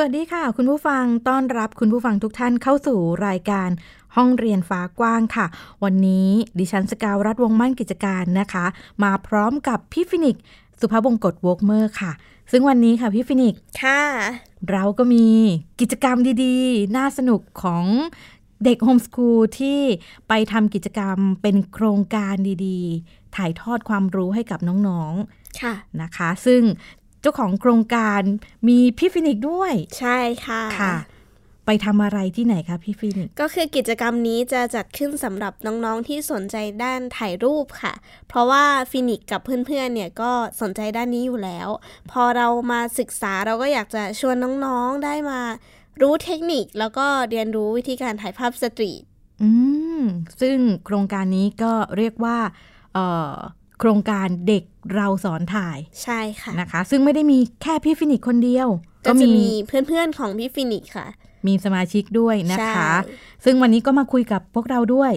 สวัสดีค่ะ คุณผู้ฟังต้อนรับคุณผู้ฟังทุกท่านเข้าสู่รายการห้องเรียนฟ้ากว้างค่ะ วันนี้ดิฉันสกาวรัฐวงศ์มั่นกิจการนะคะ มาพร้อมกับพี่ฟินิกส์สุภาพบงกตวอกเมอร์ค่ะ ซึ่งวันนี้ค่ะพี่ฟินิกส์ค่ะ เราก็มีกิจกรรมดีๆ น่าสนุกของเด็กโฮมสคูลที่ไปทำกิจกรรมเป็นโครงการดีๆ ถ่ายทอดความรู้ให้กับน้องๆค่ะนะคะ ซึ่ง เจ้าของโครงการมีพี่ฟินิกส์ด้วย ใช่ค่ะค่ะ ไปทำอะไรที่ไหนคะพี่ฟินิกส์ก็คือกิจกรรมนี้จะจัดขึ้นสำหรับน้องๆที่สนใจด้านถ่ายรูปค่ะ เพราะว่าฟินิกส์กับเพื่อนๆเนี่ยก็สนใจด้านนี้อยู่แล้ว พอเรามาศึกษาเราก็อยากจะชวนน้องๆได้มารู้เทคนิคแล้วก็เรียนรู้วิธีการถ่ายภาพ streetอืมซึ่งโครงการนี้ก็เรียกว่าเอ่อ โครงการเด็กเราสอนถ่ายใช่ค่ะนะคะ ซึ่งไม่ได้มีแค่พี่ฟินิกส์คนเดียว ก็จะมีเพื่อนๆของพี่ฟินิกส์ค่ะ มีสมาชิกด้วยนะคะใช่ซึ่งวันนี้ก็มาคุยกับพวกเราด้วย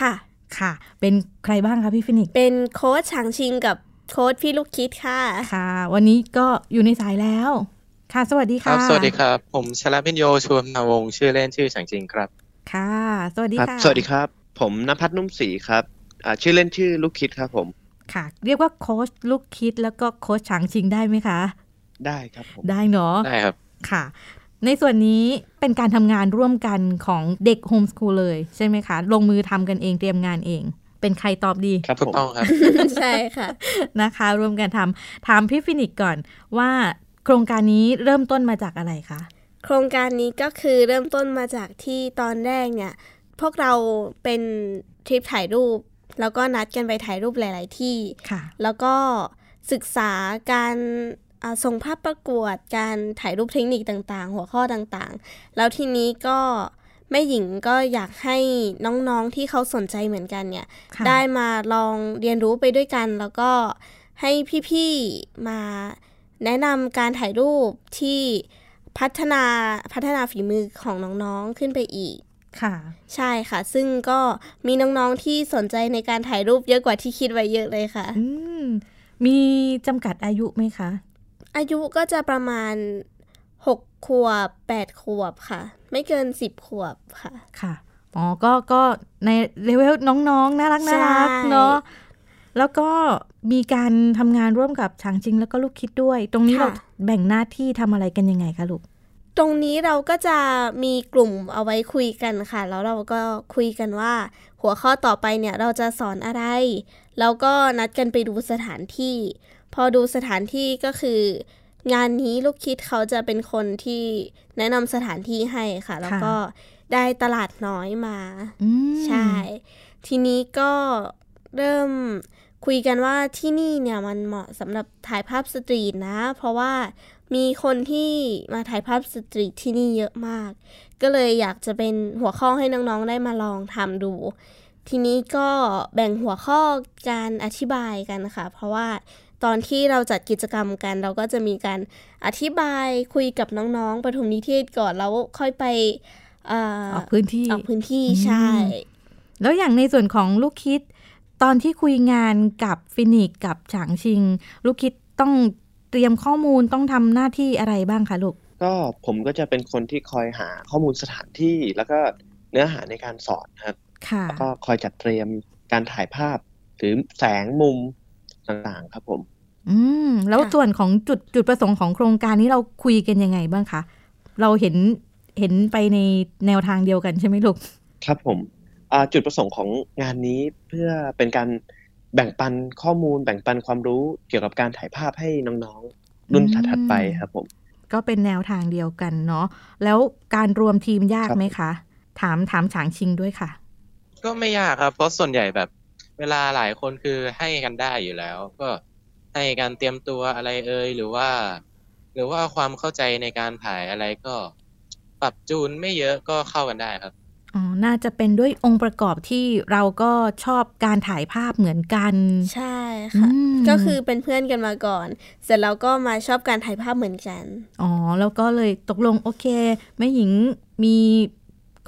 ค่ะค่ะ เป็นใครบ้างคะพี่ฟินิกส์เป็นโค้ชฉางชิงกับโค้ชพี่ลูกคิดค่ะ ค่ะ วันนี้ก็อยู่ในสายแล้ว ค่ะ สวัสดีครับค่ะบสวัสดีครับ ผมชลพิญโยชวนมาวงศ์ชื่อเล่นชื่อฉางชิงครับ ค่ะ สวัสดีครับค่ะ สวัสดีครับ ผมนภัทรนุ่มศรีครับอ่าชื่อเล่นชื่อลูกคิดครับผม ค่ะ เรียกว่าโค้ชลูกคิดแล้วก็โค้ชฉางชิงได้ไหมคะ ได้ครับผมได้เนาะได้ครับค่ะ ในส่วนนี้เป็นการทำงานร่วมกันของเด็กโฮมสคูลเลยใช่ไหมคะ ลงมือทำกันเองเตรียมงานเอง เป็นใครตอบดีครับผมถูกต้องครับ ใช่ค่ะนะคะ ร่วมกันทำถามพี่ฟินิกส์ก่อนว่าโครงการนี้เริ่มต้นมาจากอะไรคะโครงการนี้ก็คือเริ่มต้นมาจากที่ตอนแรกเนี่ย พวกเราเป็นทริปถ่ายรูป แล้วก็นัดกันไปถ่ายรูปหลาย ๆ ที่ค่ะแล้วก็ศึกษาการอ่าส่งภาพประกวด การถ่ายรูปเทคนิคต่าง ๆ หัวข้อต่าง ๆ แล้วทีนี้ก็แม่หญิงก็อยากให้น้องๆที่เขาสนใจเหมือนกันเนี่ยค่ะได้มาลองเรียนรู้ไปด้วยกัน แล้วก็ให้พี่ๆมาแนะนำการถ่ายรูปที่พัฒนาพัฒนาฝีมือของน้องๆขึ้นไปอีก ค่ะ ใช่ค่ะ ซึ่งก็มีน้องๆที่สนใจในการถ่ายรูปเยอะกว่าที่คิดไว้เยอะเลยค่ะ อืมมีจำกัดอายุไหมคะ อายุก็จะประมาณ6ขวบ8ขวบค่ะ ไม่เกิน10ขวบค่ะ ค่ะ อ๋อ ก็ ก็ในเลเวลน้องๆ น่ารักใช่น่ารักเนาะ แล้วก็มีการทำงานร่วมกับฉางจริงแล้วก็ลูกคิดด้วย ตรงนี้เราแบ่งหน้าที่ทำอะไรกันยังไงคะลูก ตรงนี้เราก็จะมีกลุ่มเอาไว้คุยกันค่ะ แล้วเราก็คุยกันว่า หัวข้อต่อไปเนี่ยเราจะสอนอะไร แล้วก็นัดกันไปดูสถานที่ พอดูสถานที่ก็คือ งานนี้ลูกคิดเขาจะเป็นคนที่แนะนำสถานที่ให้ค่ะ แล้วก็ได้ตลาดน้อยมาอืมใช่ ทีนี้ก็เริ่มคุยกันว่าที่นี่เนี่ยมันเหมาะสำหรับถ่ายภาพสตรีทนะ เพราะว่า มีคนที่มาถ่ายภาพสตรีทที่นี่เยอะมาก ก็เลยอยากจะเป็นหัวข้อให้น้องๆได้มาลองทำดู ทีนี้ก็แบ่งหัวข้อการอธิบายกันค่ะ เพราะว่าตอนที่เราจัดกิจกรรมกัน เราก็จะมีการอธิบายคุยกับน้องๆประถมนิเทศก่อนแล้วค่อยไปเอ่อออกพื้นที่ออกพื้นที่อืมใช่ แล้วอย่างในส่วนของลูกคิด ตอนที่คุยงานกับฟินิกส์กับฉางชิง ลูกคิดต้อง เตรียมข้อมูลต้องทำหน้าที่อะไรบ้างคะลูก ก็ผมก็จะเป็นคนที่คอยหาข้อมูลสถานที่ แล้วก็เนื้อหาในการสอนครับค่ะแล้วก็คอยจัดเตรียมการถ่ายภาพ หรือแสงมุมต่างๆครับผม อืม แล้วค่ะส่วนของจุดจุดประสงค์ของโครงการนี้เราคุยกันยังไงบ้างคะ เราเห็นเห็นไปในแนวทางเดียวกันใช่ไหมลูก ครับผมอ่าจุดประสงค์ของงานนี้เพื่อเป็นการ แบ่งปันข้อมูล แบ่งปันความรู้เกี่ยวกับการถ่ายภาพให้น้องๆ รุ่นอืมถัดๆไปครับผม ก็เป็นแนวทางเดียวกันเนาะแล้วการรวมทีมยากครับไหมคะ ถามถามฉางชิงด้วยค่ะ ก็ไม่ยากครับ เพราะส่วนใหญ่แบบ เวลาหลายคนคือให้กันได้อยู่แล้ว ก็ให้การเตรียมตัวอะไรเอ่ยหรือว่า หรือว่าความเข้าใจในการถ่ายอะไรก็ ปรับจูนไม่เยอะก็เข้ากันได้ครับ อ๋อ น่าจะเป็นด้วยองค์ประกอบที่เราก็ชอบการถ่ายภาพเหมือนกัน ใช่ค่ะอืมก็คือเป็นเพื่อนกันมาก่อน เสร็จแล้วก็มาชอบการถ่ายภาพเหมือนกัน อ๋อ แล้วก็เลยตกลงโอเคแม่หญิงมี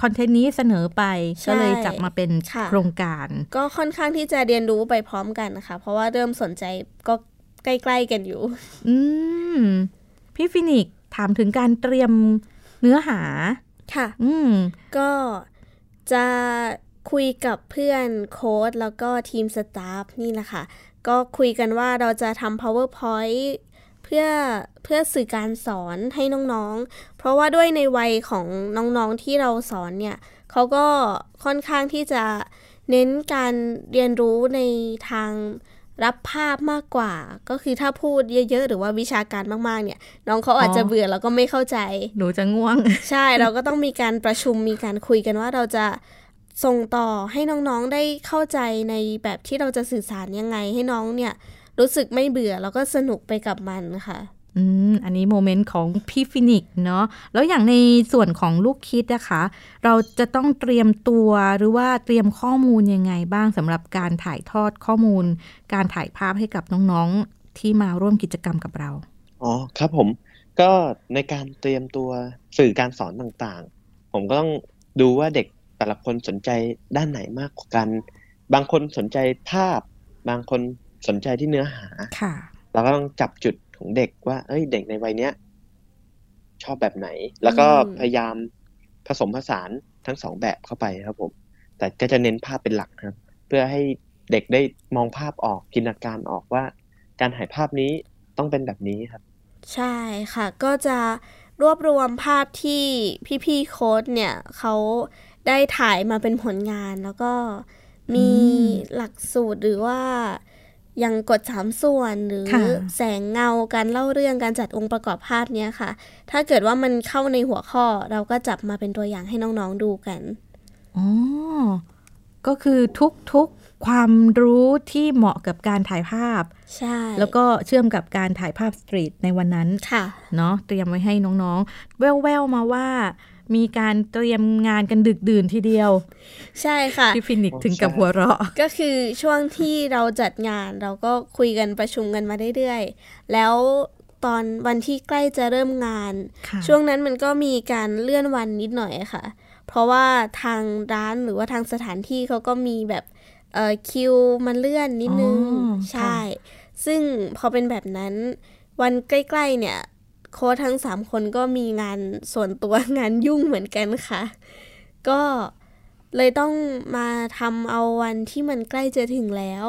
คอนเทนต์นี้เสนอไปใช่ก็เลยจับมาเป็นค่ะโครงการ ก็ค่อนข้างที่จะเรียนรู้ไปพร้อมกันนะคะ เพราะว่าเริ่มสนใจก็ใกล้ๆกันอยู่ อืม พี่ฟินิกซ์ถามถึงการเตรียมเนื้อหา ค่ะ อืม ก็ จะคุยกับเพื่อนโค้ดแล้วก็ทีมสตาฟนี่แหละค่ะ ก็คุยกันว่าเราจะทำ powerpoint เพื่อเพื่อสื่อการสอนให้น้องๆ เพราะว่าด้วยในวัยของน้องๆที่เราสอนเนี่ยเขาก็ค่อนข้างที่จะเน้นการเรียนรู้ในทาง รับภาพมากกว่า ก็คือถ้าพูดเยอะๆ หรือว่าวิชาการมากๆ เนี่ย น้องเขาอาจจะอ๋อเบื่อแล้วก็ไม่เข้าใจ หนูจะง่วง ใช่เราก็ต้องมีการประชุมมีการคุยกันว่าเราจะส่งต่อให้น้องๆได้เข้าใจในแบบที่เราจะสื่อสารยังไงให้น้องเนี่ย รู้สึกไม่เบื่อแล้วก็สนุกไปกับมันค่ะ อืม อันนี้ moment ของพี่ฟินิกส์เนาะ แล้วอย่างในส่วนของลูกคิดนะคะ เราจะต้องเตรียมตัวหรือว่าเตรียมข้อมูลยังไงบ้างสำหรับการถ่ายทอดข้อมูล การถ่ายภาพให้กับน้องๆที่มาร่วมกิจกรรมกับเรา อ๋อ ครับผม ก็ในการเตรียมตัวสื่อการสอนต่างๆ ผมก็ต้องดูว่าเด็กแต่ละคนสนใจด้านไหนมากกว่ากัน บางคนสนใจภาพ บางคนสนใจที่เนื้อหา ค่ะ เราก็ต้องจับจุด ของเด็กว่า เอ้ย เด็กในวัยเนี้ยชอบแบบไหน แล้วก็อืมพยายามผสมผสานทั้งสองแบบเข้าไปครับผม แต่ก็จะเน้นภาพเป็นหลักครับ เพื่อให้เด็กได้มองภาพออกจินตนาการออกว่า การถ่ายภาพนี้ต้องเป็นแบบนี้ครับ ใช่ค่ะ ก็จะรวบรวมภาพที่พี่ๆโค้ดเนี่ยเขาได้ถ่ายมาเป็นผลงานแล้วก็มีอืมหลักสูตรหรือว่า อย่างกฎสามส่วนหรือค่ะแสงเงาการเล่าเรื่องการจัดองค์ประกอบภาพเนี้ยค่ะ ถ้าเกิดว่ามันเข้าในหัวข้อเราก็จับมาเป็นตัวอย่างให้น้องๆดูกันอ๋อก็คือทุกๆความรู้ที่เหมาะกับการถ่ายภาพ ใช่ แล้วก็เชื่อมกับการถ่ายภาพสตรีทในวันนั้น ค่ะ เนาะเตรียมไว้ให้น้องๆ แววๆมาว่า มีการเตรียมงานกันดึกดื่นทีเดียว ใช่ค่ะพี่ฟินิกซ์ถึงกับหัวเราะ ก็คือช่วงที่เราจัดงานเราก็คุยกันประชุมกันมาเรื่อยๆ แล้วตอนวันที่ใกล้จะเริ่มงานค่ะช่วงนั้นมันก็มีการเลื่อนวันนิดหน่อยค่ะ เพราะว่าทางร้านหรือว่าทางสถานที่เขาก็มีแบบเอ่อคิวมันเลื่อนนิดนึงอ๋อใช่ค่ะซึ่งพอเป็นแบบนั้นวันใกล้ ๆ เนี่ย โค้ชทั้งสามคนก็มีงานส่วนตัวงานยุ่งเหมือนกันค่ะ ก็เลยต้องมาทำเอาวันที่มันใกล้จะถึงแล้ว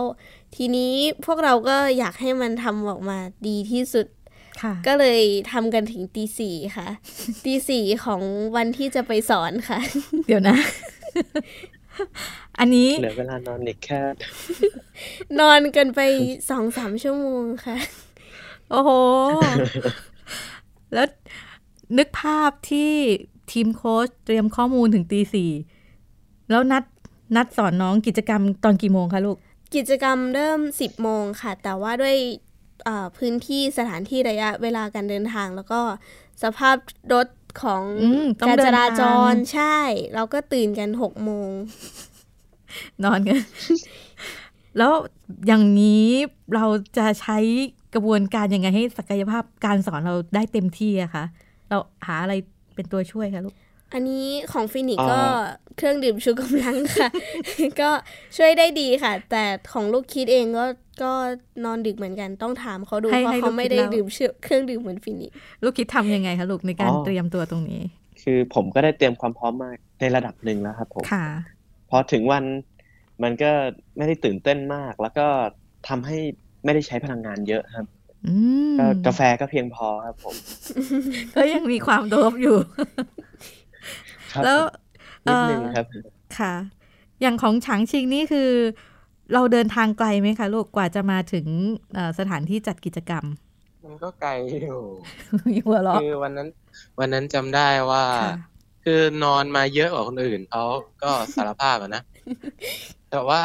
ทีนี้พวกเราก็อยากให้มันทำออกมาดีที่สุดค่ะก็เลยทำกันถึงตีสี่ค่ะ ตีสี่ของวันที่จะไปสอนค่ะ เดี๋ยวนะ อันนี้เหลือเวลานอนอีกแค่ นอนกันไปสองสามชั่วโมงค่ะ โอ้โห แล้วนึกภาพที่ทีมโค้ชเตรียมข้อมูลถึงตีสี่แล้วนัดนัดสอนน้องกิจกรรมตอนกี่โมงคะลูก กิจกรรมเริ่ม 10 โมงค่ะ แต่ว่าด้วยเอ่อพื้นที่สถานที่ระยะเวลาการเดินทาง แล้วก็สภาพรถของอืมต้องการเดินจราจรทางใช่ เราก็ตื่นกัน6โมง นอนกัน แล้วอย่างนี้เราจะใช้ กระบวนการยังไงให้ศักยภาพการสอนเราได้เต็มที่อะคะเราหาอะไรเป็นตัวช่วยคะลูกอันนี้ของฟินิกส์อ๋อก็เครื่องดื่มชูกำลังค่ะ ก็ช่วยได้ดีค่ะ แต่ของลูกคิดเองก็ก็นอนดึกเหมือนกันต้องถามเขาดูให้เพราะให้เขาลูกไม่คิดได้เล่าดื่มชื่อเครื่องดื่มเหมือนฟินิกส์ลูกคิดทำยังไงคะลูกในการอ๋อเตรียมตัวตรงนี้ คือผมก็ได้เตรียมความพร้อมมาในระดับหนึ่งแล้วครับผมค่ะพอถึงวันมันก็ไม่ได้ตื่นเต้นมาก แล้วก็ทำให้ ไม่ได้ใช้พลังงานเยอะครับอืมก็กาแฟก็เพียงพอครับผม ก็ยังมีความโดบอยู่ครับแล้วนิดนึงเอ่อครับ ค่ะ อย่างของฉางชิงนี่คือ เราเดินทางไกลไหมคะลูกกว่าจะมาถึงเอ่อสถานที่จัดกิจกรรม มันก็ไกลอยู่มีหัวเราะคือวันนั้น วันนั้นจำได้ว่าค่ะคือนอนมาเยอะกว่าคนอื่นเขาก็สารภาพอะนะแต่ว่า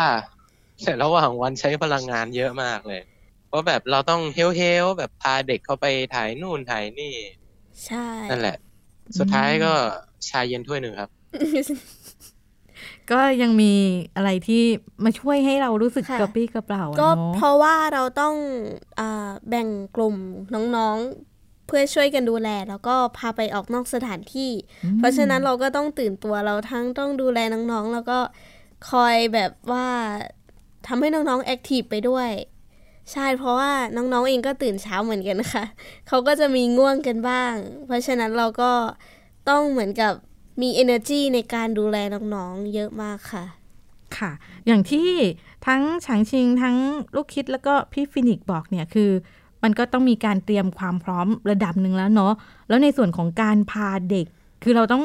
แต่ระหว่างวันใช้พลังงานเยอะมากเลยเพราะแบบเราต้องเฮลเฮลแบบพาเด็กเขาไปถ่ายนู่นถ่ายนี่ ใช่นั่นแหละ สุดท้ายก็ชาเย็นถ้วยหนึ่งครับ ก็ยังมีอะไรที่มาช่วยให้เรารู้สึกค่ะกระปรี้กระเปร่าอะก็เนาะเพราะว่าเราต้องอาแบ่งกลุ่มน้องๆ เพื่อช่วยกันดูแล แล้วก็พาไปออกนอกสถานที่ เพราะฉะนั้นเราก็ต้องตื่นตัวเราทั้งต้องดูแลน้องๆ แล้วก็คอยแบบว่า ทำให้น้องๆแอคทีฟไปด้วย ใช่เพราะว่าน้องๆเองก็ตื่นเช้าเหมือนกันนะคะเขาก็จะมีง่วงกันบ้าง เพราะฉะนั้นเราก็ต้องเหมือนกับมี energy ในการดูแลน้องๆเยอะมากค่ะ ค่ะ อย่างที่ทั้งฉางชิงทั้งลูกคิดแล้วก็พี่ฟินิกซ์บอกเนี่ยคือมันก็ต้องมีการเตรียมความพร้อมระดับหนึ่งแล้วเนาะ แล้วในส่วนของการพาเด็ก คือเราต้อง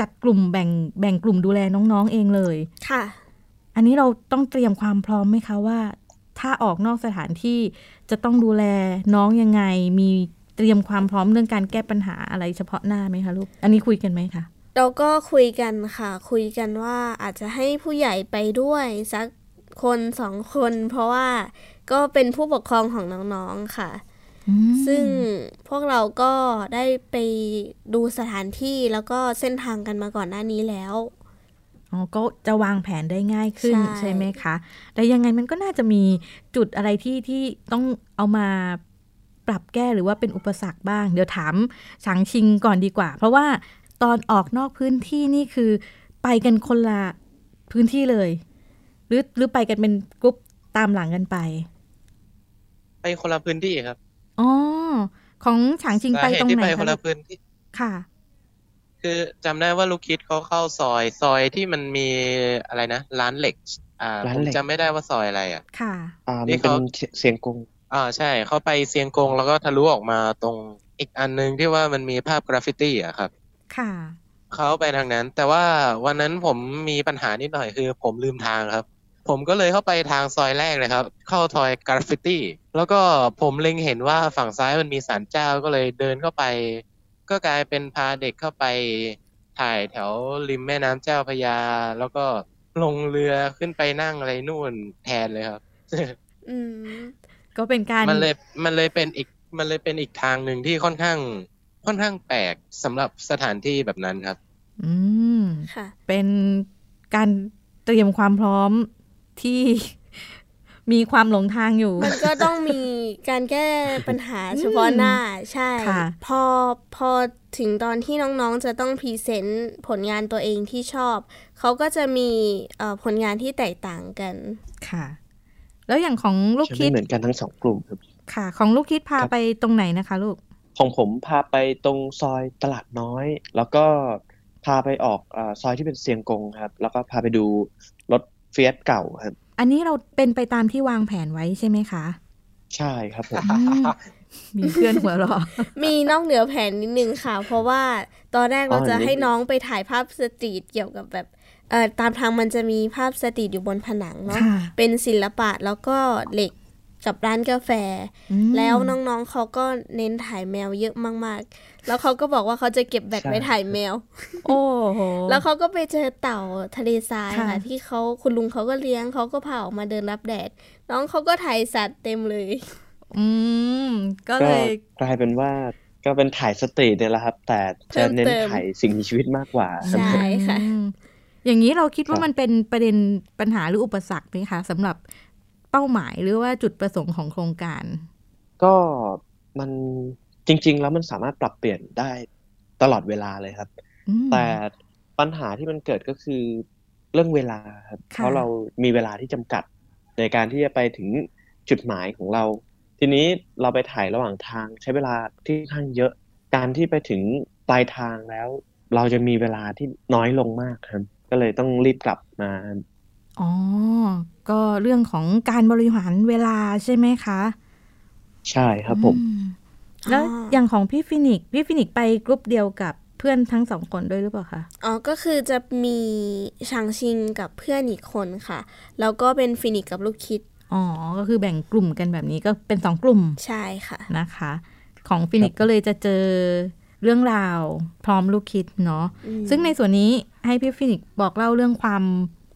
จัดกลุ่มแบ่งแบ่งกลุ่มดูแลน้องๆเองเลย ค่ะ อันนี้เราต้องเตรียมความพร้อมไหมคะว่า ถ้าออกนอกสถานที่จะต้องดูแลน้องยังไง มีเตรียมความพร้อมเรื่องการแก้ปัญหาอะไรเฉพาะหน้าไหมคะลูก อันนี้คุยกันไหมคะ เราก็คุยกันค่ะ คุยกันว่าอาจจะให้ผู้ใหญ่ไปด้วยสักคนสองคน เพราะว่าก็เป็นผู้ปกครองของน้องๆค่ะ ซึ่งพวกเราก็ได้ไปดูสถานที่แล้วก็เส้นทางกันมาก่อนหน้านี้แล้วอ๋อ ก็จะวางแผนได้ง่ายขึ้นใช่ใช่ไหมคะ แต่ยังไงมันก็น่าจะมีจุดอะไรที่ที่ต้องเอามาปรับแก้หรือว่าเป็นอุปสรรคบ้าง เดี๋ยวถามฉางชิงก่อนดีกว่า เพราะว่าตอนออกนอกพื้นที่นี่คือไปกันคนละพื้นที่เลย หรือหรือไปกันเป็นกรุ๊ปตามหลังกันไป ไปคนละพื้นที่ครับอ๋อของฉางชิงไปสาเหตรตุงที่ไหนไปคะคนลูละกพื้นที่ค่ะ คือจำได้ว่าลูกคิดเขาเข้าซอยซอยที่มันมีอะไรนะ ร้านเหล็ก อ่าร้านผมเหล็กจำไม่ได้ว่าซอยอะไรอะ ค่ะอ่านี่มันเป็นเขาเซียงกงอ่าใช่เขาไปเซียงกงแล้วก็ทะลุออกมาตรงอีกอันนึงที่ว่ามันมีภาพกราฟฟิตี้อะครับ ค่ะเขาไปทางนั้น แต่ว่าวันนั้นผมมีปัญหานิดหน่อยคือ ผมลืมทางครับ ผมก็เลยเข้าไปทางซอยแรกเลยครับ เข้าซอยกราฟฟิตี้แล้วก็ผมเล็งเห็นว่าฝั่งซ้ายมันมีศาลเจ้าก็เลยเดินเข้าไป ก็กลายเป็นพาเด็กเข้าไปถ่ายแถวริมแม่น้ำเจ้าพระยา แล้วก็ลงเรือขึ้นไปนั่งอะไรนู่นแทนเลยครับ อืมก็เป็นการมันเลยมันเลยเป็นอีกมันเลยเป็นอีกทางหนึ่งที่ค่อนข้าง ค่อนข้างแปลกสำหรับสถานที่แบบนั้นครับ อืมค่ะ เป็นการเตรียมความพร้อมที่ มีความหลงทางอยู่ มันก็ต้องมีการแก้ปัญหาเฉพาะหน้าใช่ค่ะพอพอถึงตอนที่น้องๆจะต้องพรีเซนต์ผลงานตัวเองที่ชอบ เขาก็จะมีเอ่อผลงานที่แตกต่างกันค่ะ แล้วอย่างของลูกจะคิไม่ดเหมือนกันทั้งสองกลุ่มครับค่ะ ของลูกคิดพาครับไปตรงไหนนะคะลูกของผมพาไปตรงซอยตลาดน้อย แล้วก็พาไปออกอาซอยที่เป็นเซียงกงครับ แล้วก็พาไปดูรถเฟียสเก่าครับ อันนี้เราเป็นไปตามที่วางแผนไว้ใช่ไหมคะ ใช่ครับผมอืมมีเพื่อนหัวเราะมีนอกเหนือแผนนิดนึงค่ะ เพราะว่าตอนแรกเราจะให้น้องไปถ่ายภาพ street เกี่ยวกับแบบเอ่อตามทางมันจะมีภาพ street อยู่บนผนังเนาะค่ะเป็นศิลปะแล้วก็เหล็ก กับร้านกาแฟอืมแล้วน้องๆเขาก็เน้นถ่ายแมวเยอะมากๆ แล้วเขาก็บอกว่าเขาจะเก็บแบตไว้ถ่ายแมว โอ้โหแล้วเขาก็ไปเจอเต่าทะเลทรายค่ะค่ะที่เขาคุณลุงเขาก็เลี้ยงเขาก็พาออกมาเดินรับแดด น้องเขาก็ถ่ายสัตว์เต็มเลย อืมก็ก็เลยกลายเป็นว่าก็เป็นถ่ายสตรีทเนี่ยแหละครับ แต่จะเน้นเพิ่มเติมถ่ายสิ่งมีชีวิตมากกว่าครับใช่ค่ะอืมอย่างนี้เราคิดว่าครับมันเป็นประเด็นปัญหาหรืออุปสรรคไหมคะสำหรับ เป้าหมายหรือว่าจุดประสงค์ของโครงการ ก็มันจริง ๆ แล้วมันสามารถปรับเปลี่ยนได้ตลอดเวลาเลยครับอืมแต่ปัญหาที่มันเกิดก็คือเรื่องเวลาครับค่ะเพราะเรามีเวลาที่จำกัดในการที่จะไปถึงจุดหมายของเรา ทีนี้เราไปถ่ายระหว่างทางใช้เวลาที่ค่อนข้างเยอะ การที่ไปถึงปลายทางแล้ว เราจะมีเวลาที่น้อยลงมากครับ ก็เลยต้องรีบกลับมา อ๋อ ก็เรื่องของการบริหารเวลาใช่ไหมคะ ใช่ครับผมอืแล้วอ๋อออย่างของพี่ฟินิกซ์พี่ฟินิกซ์ไปกรุ๊ปเดียวกับเพื่อนทั้งสองคนด้วยหรือเปล่าคะ อ๋อ ก็คือจะมีฉางชิงกับเพื่อนอีกคนค่ะ แล้วก็เป็นฟินิกซ์กับลูกคิด อ๋อ ก็คือแบ่งกลุ่มกันแบบนี้ก็เป็นสองกลุ่ม ใช่ค่ะ นะคะ ของฟินิกซ์ก็เลยจะเจอเรื่องราวพร้อมลูกคิดเนาะอืมซึ่งในส่วนนี้ให้พี่ฟินิกซ์บอกเล่าเรื่องความ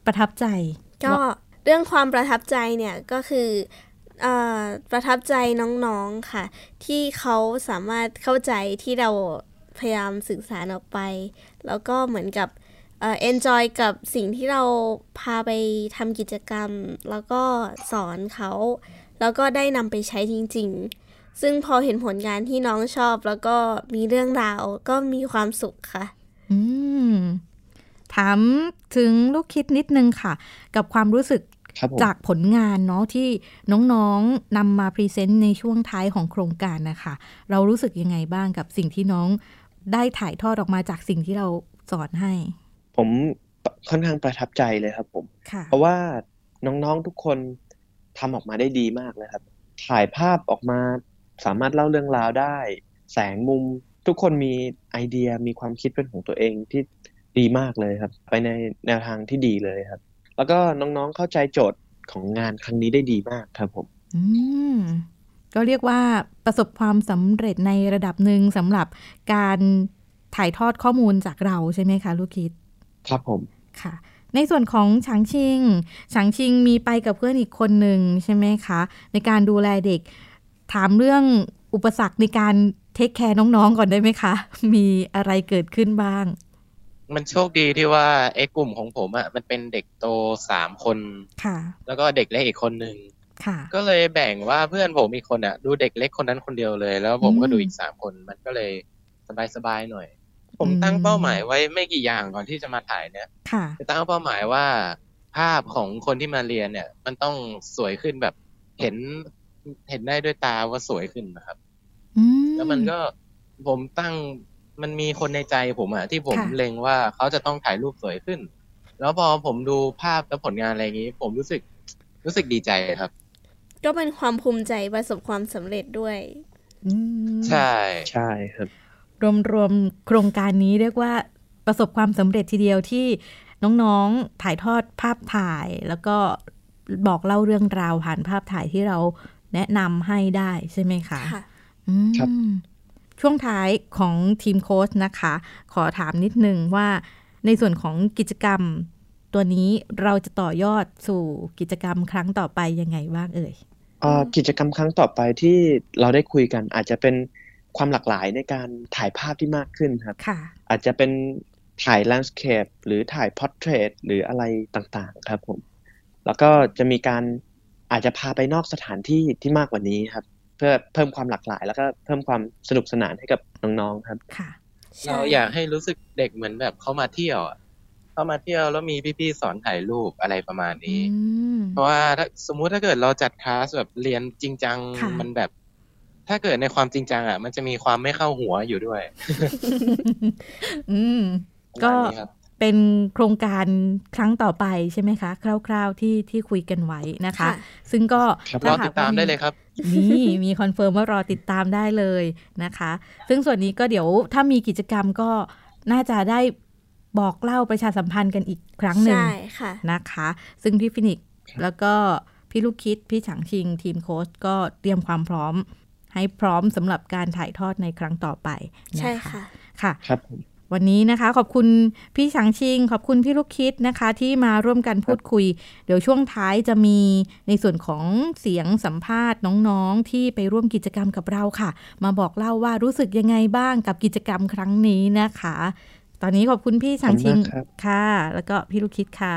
ประทับใจ ก็เรื่องความประทับใจเนี่ยก็คือเอ่อประทับใจน้องๆค่ะ ที่เขาสามารถเข้าใจที่เราพยายามสื่อสารออกไป แล้วก็เหมือนกับเอ่อ enjoy กับสิ่งที่เราพาไปทำกิจกรรม แล้วก็สอนเขา แล้วก็ได้นำไปใช้จริง ๆ ซึ่งพอเห็นผลงานที่น้องชอบ แล้วก็มีเรื่องราวก็มีความสุขค่ะ อืม ถามถึงลูกคิดนิดนึงค่ะ กับความรู้สึกครับผมจากผลงานเนาะที่น้องๆนำมา present ในช่วงท้ายของโครงการนะคะ เรารู้สึกยังไงบ้างกับสิ่งที่น้องได้ถ่ายทอดออกมาจากสิ่งที่เราสอนให้ ผมค่อนข้างประทับใจเลยครับ ผมค่ะเพราะว่าน้องๆทุกคนทำออกมาได้ดีมากเลยครับ ถ่ายภาพออกมาสามารถเล่าเรื่องราวได้ แสงมุมทุกคนมีไอเดียมีความคิดเป็นของตัวเองที่ ดีมากเลยครับ ไปในแนวทางที่ดีเลยครับ แล้วก็น้องๆเข้าใจโจทย์ของงานครั้งนี้ได้ดีมากครับผม อืมก็เรียกว่าประสบความสำเร็จในระดับหนึ่งสำหรับการถ่ายทอดข้อมูลจากเราใช่ไหมคะลูกคิด ครับผมค่ะ ในส่วนของฉางชิงฉางชิงมีไปกับเพื่อนอีกคนหนึ่งใช่ไหมคะ ในการดูแลเด็ก ถามเรื่องอุปสรรคในการเทคแคร์น้องๆก่อนได้ไหมคะ มีอะไรเกิดขึ้นบ้าง มันโชคดีที่ว่าไอ้กลุ่มของผมอะมันเป็นเด็กโตสามคนค่ะ แล้วก็เด็กเล็กอีกคนหนึ่งค่ะก็เลยแบ่งว่าเพื่อนผมอีกคนอะ ดูเด็กเล็กคนนั้นคนเดียวเลย แล้วผมก็อืมดูอีกสามคนมันก็เลยสบายๆหน่อยผมอืมตั้งเป้าหมายไว้ไม่กี่อย่างก่อนที่จะมาถ่ายเนี่ยค่ะคือตั้งเป้าหมายว่า ภาพของคนที่มาเรียนเนี่ย มันต้องสวยขึ้นแบบเห็นเห็นได้ด้วยตาว่าสวยขึ้นนะครับอืมแล้วมันก็ผมตั้ง มันมีคนในใจผมอะที่ผมค่ะเล็งว่าเขาจะต้องถ่ายรูปสวยขึ้น แล้วพอผมดูภาพและผลงานอะไรอย่างนี้ ผมรู้สึกรู้สึกดีใจครับ ก็เป็นความภูมิใจประสบความสำเร็จด้วยอืมใช่ใช่ครับ รวมๆโครงการนี้เรียกว่าประสบความสำเร็จทีเดียวที่น้องๆถ่ายทอดภาพถ่าย แล้วก็บอกเล่าเรื่องราวผ่านภาพถ่ายที่เราแนะนำให้ได้ใช่ไหมคะ ค่ะอืมครับ ช่วงท้ายของทีมโค้ชนะคะ ขอถามนิดนึงว่าในส่วนของกิจกรรมตัวนี้เราจะต่อยอดสู่กิจกรรมครั้งต่อไปยังไงบ้างเอ่ยเอ่อกิจกรรมครั้งต่อไปที่เราได้คุยกัน อาจจะเป็นความหลากหลายในการถ่ายภาพที่มากขึ้นครับค่ะอาจจะเป็นถ่าย landscape หรือถ่าย portrait หรืออะไรต่างๆ ครับผม แล้วก็จะมีการอาจจะพาไปนอกสถานที่ที่มากกว่านี้ครับ เพื่อเพิ่มความหลากหลาย แล้วก็เพิ่มความสนุกสนานให้กับน้องๆครับค่ะเราอยากให้รู้สึกเด็กเหมือนแบบเขามาเที่ยวอะเขามาเที่ยวแล้วมีพี่ๆสอนถ่ายรูปอะไรประมาณนี้อืมเพราะว่าถ้าสมมุติถ้าเกิดเราจัดคลาสแบบเรียนจริงจังค่ะมันแบบ ถ้าเกิดในความจริงจังอะ มันจะมีความไม่เข้าหัวอยู่ด้วย อืมก็ประก็มาณนี้ครับ เป็นโครงการครั้งต่อไปใช่ไหมคะ คร่าวๆที่ที่คุยกันไว้นะคะค่ะซึ่งก็ครับรถ้อหติดตามได้เลยครับนี่มี confirm ว่ารอติดตามได้เลยนะคะ ซึ่งส่วนนี้ก็เดี๋ยวถ้ามีกิจกรรมก็น่าจะได้บอกเล่าประชาสัมพันธ์กันอีกครั้งหนึ่งใช่ค่ะนะคะ ซึ่งพี่ฟินิกซ์แล้วก็พี่ลูกคิด พี่ฉางชิง ทีมโค้ชก็เตรียมความพร้อม ให้พร้อมสำหรับการถ่ายทอดในครั้งต่อไปนะคะใช่ค่ะค่ะ ครับผม วันนี้นะคะ ขอบคุณพี่ฉางชิง ขอบคุณพี่ลูกคิดนะคะ ที่มาร่วมกันพูดคุย เดี๋ยวช่วงท้ายจะมีในส่วนของเสียงสัมภาษณ์น้องๆ ที่ไปร่วมกิจกรรมกับเราค่ะ มาบอกเล่าว่ารู้สึกยังไงบ้างกับกิจกรรมครั้งนี้นะคะ ตอนนี้ขอบคุณพี่ฉางชิงขอบคุณมากครับค่ะ แล้วก็พี่ลูกคิดค่ะ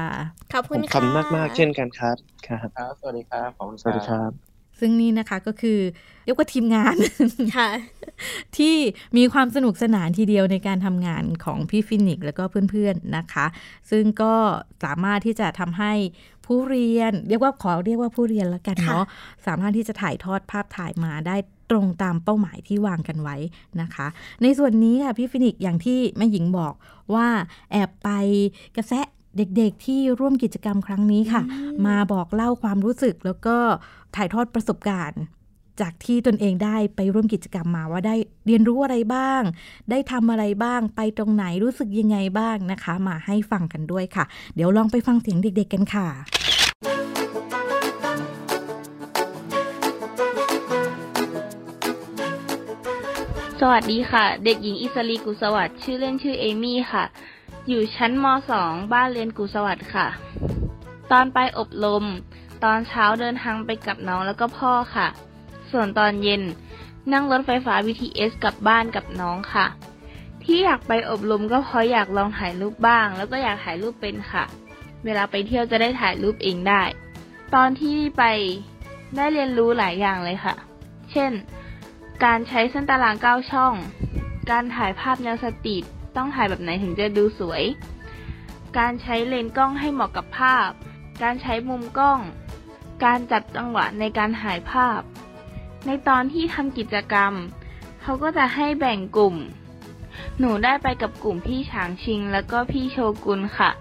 ขอบผคุณมค่ะขอบคุณมากๆเช่นกันครับครับครับสวัสดีครับขอบคุณสวัสดีครับ ซึ่งนี่นะคะก็คือเรียกว่าทีมงานค่ะที่มีความสนุกสนานทีเดียวในการทำงานของพี่ฟินิกซ์แล้วก็เพื่อนๆนะคะ ซึ่งก็สามารถที่จะทำให้ผู้เรียน เรียกว่าขอเรียกว่าผู้เรียนแล้วกันเนาะสามารถที่จะถ่ายทอดภาพถ่ายมาได้ตรงตามเป้าหมายที่วางกันไว้นะคะ ในส่วนนี้ค่ะพี่ฟินิกซ์อย่างที่แม่หญิงบอกว่าแอบไปกระแสะ เด็กๆที่ร่วมกิจกรรมครั้งนี้ค่ะ มาบอกเล่าความรู้สึกแล้วก็ถ่ายทอดประสบการณ์จากที่ตนเองได้ไปร่วมกิจกรรมมาว่าได้เรียนรู้อะไรบ้าง ได้ทำอะไรบ้าง ไปตรงไหนรู้สึกยังไงบ้างนะคะ มาให้ฟังกันด้วยค่ะ เดี๋ยวลองไปฟังเสียงเด็ก ๆ กันค่ะ สวัสดีค่ะ เด็กหญิงอิสรีกุลสวัสดิ์ชื่อเล่นชื่อเอมี่ค่ะ อยู่ชั้นม .2 บ้านเรียนกุสวัสดิ์ค่ะ ตอนไปอบรม ตอนเช้าเดินทางไปกับน้องแล้วก็พ่อค่ะ ส่วนตอนเย็นนั่งรถไฟฟ้า BTS กลับบ้านกับน้องค่ะ ที่อยากไปอบรมก็เพราะอยากลองถ่ายรูปบ้าง แล้วก็อยากถ่ายรูปเป็นค่ะ เวลาไปเที่ยวจะได้ถ่ายรูปเองได้ ตอนที่ไปได้เรียนรู้หลายอย่างเลยค่ะ เช่น การใช้เส้นตารางเก้าช่อง การถ่ายภาพแนวสตรีท ต้องถ่ายแบบไหนถึงจะดูสวย การใช้เลนส์กล้องให้เหมาะกับภาพ การใช้มุมกล้อง การจัดจังหวะในการถ่ายภาพ ในตอนที่ทำกิจกรรม เขาก็จะให้แบ่งกลุ่ม หนูได้ไปกับกลุ่มพี่ฉางชิง แล้วก็พี่โชกุนค่ะ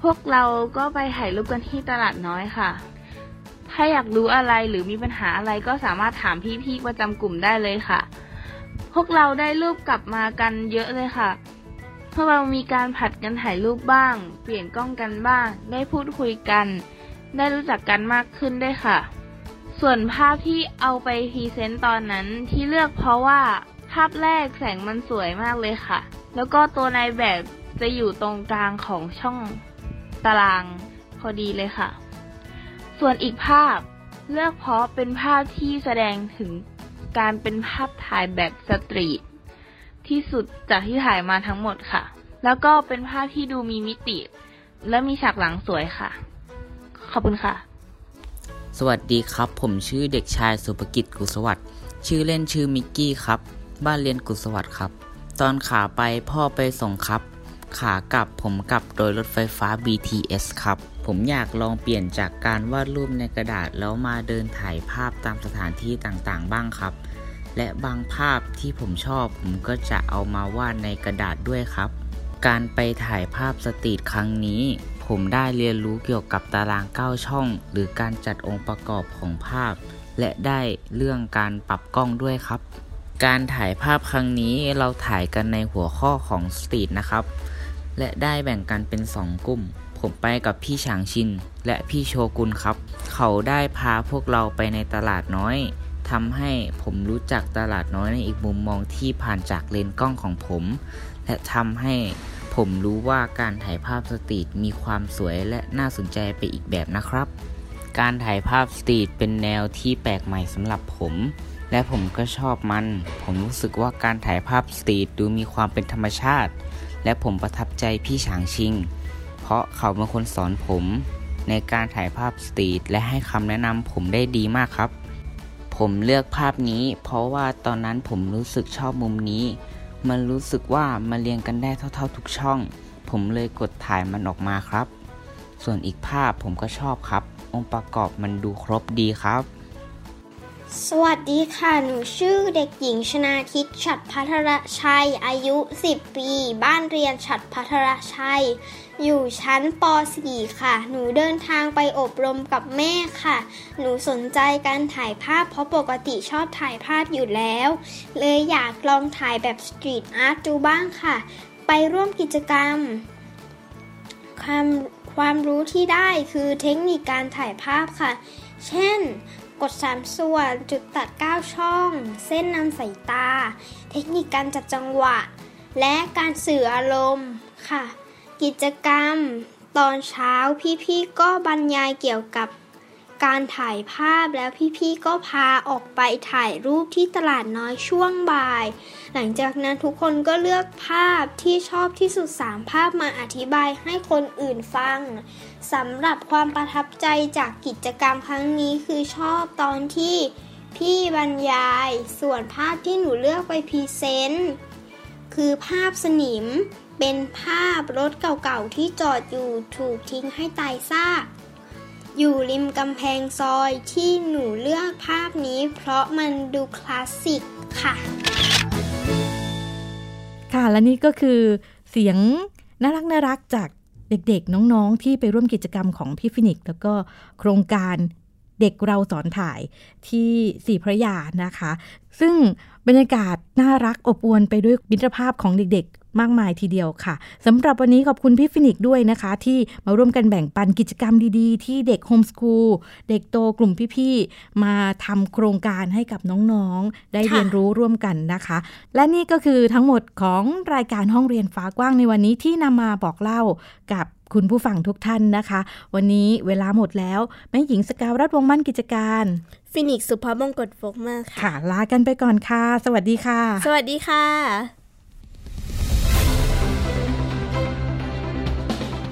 พวกเราก็ไปถ่ายรูปกันที่ตลาดน้อยค่ะถ้าอยากรู้อะไรหรือมีปัญหาอะไรก็สามารถถามพี่ๆประจำกลุ่มได้เลยค่ะ พวกเราได้รูปกลับมากันเยอะเลยค่ะ พวกเรามีการผลัดกันถ่ายรูปบ้าง เปลี่ยนกล้องกันบ้าง ได้พูดคุยกัน ได้รู้จักกันมากขึ้นด้วยค่ะ ส่วนภาพที่เอาไป present ตอนนั้นที่เลือกเพราะว่าภาพแรกแสงมันสวยมากเลยค่ะ แล้วก็ตัวนายแบบจะอยู่ตรงกลางของช่องตารางพอดีเลยค่ะ ส่วนอีกภาพเลือกเพราะเป็นภาพที่แสดงถึง การเป็นภาพถ่ายแบบสตรีทที่สุดจากที่ถ่ายมาทั้งหมดค่ะ แล้วก็เป็นภาพที่ดูมีมิติ และมีฉากหลังสวยค่ะ ขอบคุณค่ะ สวัสดีครับ ผมชื่อเด็กชายสุภกิจกุศวัสด์ชื่อเล่นชื่อมิกกี้ครับ บ้านเรียนกุศวัสด์ครับ ตอนขาไปพ่อไปส่งครับ ขากลับผมกลับโดยรถไฟฟ้า BTS ครับ ผมอยากลองเปลี่ยนจากการวาดรูปในกระดาษแล้วมาเดินถ่ายภาพตามสถานที่ต่างๆ บ้างครับ และบางภาพที่ผมชอบ ผมก็จะเอามาวาดในกระดาษด้วยครับ การไปถ่ายภาพสตรีทครั้งนี้ ผมได้เรียนรู้เกี่ยวกับตาราง 9 ช่อง หรือการจัดองค์ประกอบของภาพ และได้เรื่องการปรับกล้องด้วยครับ การถ่ายภาพครั้งนี้เราถ่ายกันในหัวข้อของสตรีทนะครับ และได้แบ่งกันเป็น2กลุ่ม ผมไปกับพี่ฉางชิน และพี่โชกุนครับ เขาได้พาพวกเราไปในตลาดน้อยทำให้ผมรู้จักตลาดน้อยในอีกมุมมองที่ผ่านจากเลนกล้องของผม และทำให้ผมรู้ว่าการถ่ายภาพสตรีทมีความสวยและน่าสนใจไปอีกแบบนะครับ การถ่ายภาพ street เป็นแนวที่แปลกใหม่สำหรับผม และผมก็ชอบมัน ผมรู้สึกว่าการถ่ายภาพ street ดูมีความเป็นธรรมชาติ และผมประทับใจพี่ฉางชิง เพราะเขาเป็นคนสอนผม ในการถ่ายภาพ street และให้คำแนะนำผมได้ดีมากครับ ผมเลือกภาพนี้ เพราะว่าตอนนั้นผมรู้สึกชอบมุมนี้ มันรู้สึกว่ามันเรียงกันได้เท่า ๆ ทุกช่อง ผมเลยกดถ่ายมันออกมาครับ ส่วนอีกภาพผมก็ชอบครับ องค์ประกอบมันดูครบดีครับ สวัสดีค่ะ หนูชื่อเด็กหญิงชนาทิพย์ฉัดพัทรชัย อายุ 10 ปี บ้านเรียนฉัดพัทรชัย อยู่ชั้นป .4 ค่ะ หนูเดินทางไปอบรมกับแม่ค่ะ หนูสนใจการถ่ายภาพเพราะปกติชอบถ่ายภาพอยู่แล้ว เลยอยากลองถ่ายแบบสตรีทอาร์ตดูบ้างค่ะ ไปร่วมกิจกรรมความความรู้ที่ได้คือเทคนิคการถ่ายภาพค่ะ เช่น กด 3 ส่วน จุดตัด 9 ช่อง เส้นนำสายตา เทคนิคการจัดจังหวะ และการสื่ออารมณ์ค่ะ กิจกรรม ตอนเช้าพี่ๆก็บรรยายเกี่ยวกับการถ่ายภาพแล้วพี่ๆก็พาออกไปถ่ายรูปที่ตลาดน้อยช่วงบ่าย หลังจากนั้นทุกคนก็เลือกภาพที่ชอบที่สุด 3 ภาพมาอธิบายให้คนอื่นฟัง สำหรับความประทับใจจากกิจกรรมครั้งนี้คือชอบตอนที่พี่บรรยาย ส่วนภาพที่หนูเลือกไปพรีเซนต์คือภาพสนิม เป็นภาพรถเก่าๆที่จอดอยู่ถูกทิ้งให้ตายซากอยู่ริมกำแพงซอยที่หนูเลือกภาพนี้เพราะมันดูคลาสสิกค่ะ ค่ะและนี่ก็คือเสียงน่ารักน่ารักจาก เด็กๆ น้องๆ ที่ไปร่วมกิจกรรมของพี่ฟินิกส์แล้วก็โครงการเด็กเราสอนถ่ายที่สี่พระยานะคะ ซึ่งบรรยากาศน่ารักอบอวลไปด้วยมิตรภาพของเด็กๆ มากมายทีเดียวค่ะสำหรับวันนี้ขอบคุณพี่ฟินิกส์ด้วยนะคะ ที่มาร่วมกันแบ่งปันกิจกรรมดีๆ ที่เด็ก homeschool เด็กโตกลุ่มพี่ๆ มาทำโครงการให้กับน้องๆ ได้ค่ะเรียนรู้ร่วมกันนะคะ และนี่ก็คือทั้งหมดของรายการห้องเรียนฟ้ากว้างในวันนี้ที่นำมาบอกเล่ากับคุณผู้ฟังทุกท่านนะคะ วันนี้เวลาหมดแล้วแม่หญิงสกาวรัฐวงศ์มั่นกิจการฟินิกส์สุภาพมงกตโฟกเมอร์ค่ะค่ะ ลากันไปก่อนค่ะ สวัสดีค่ะ สวัสดีค่ะ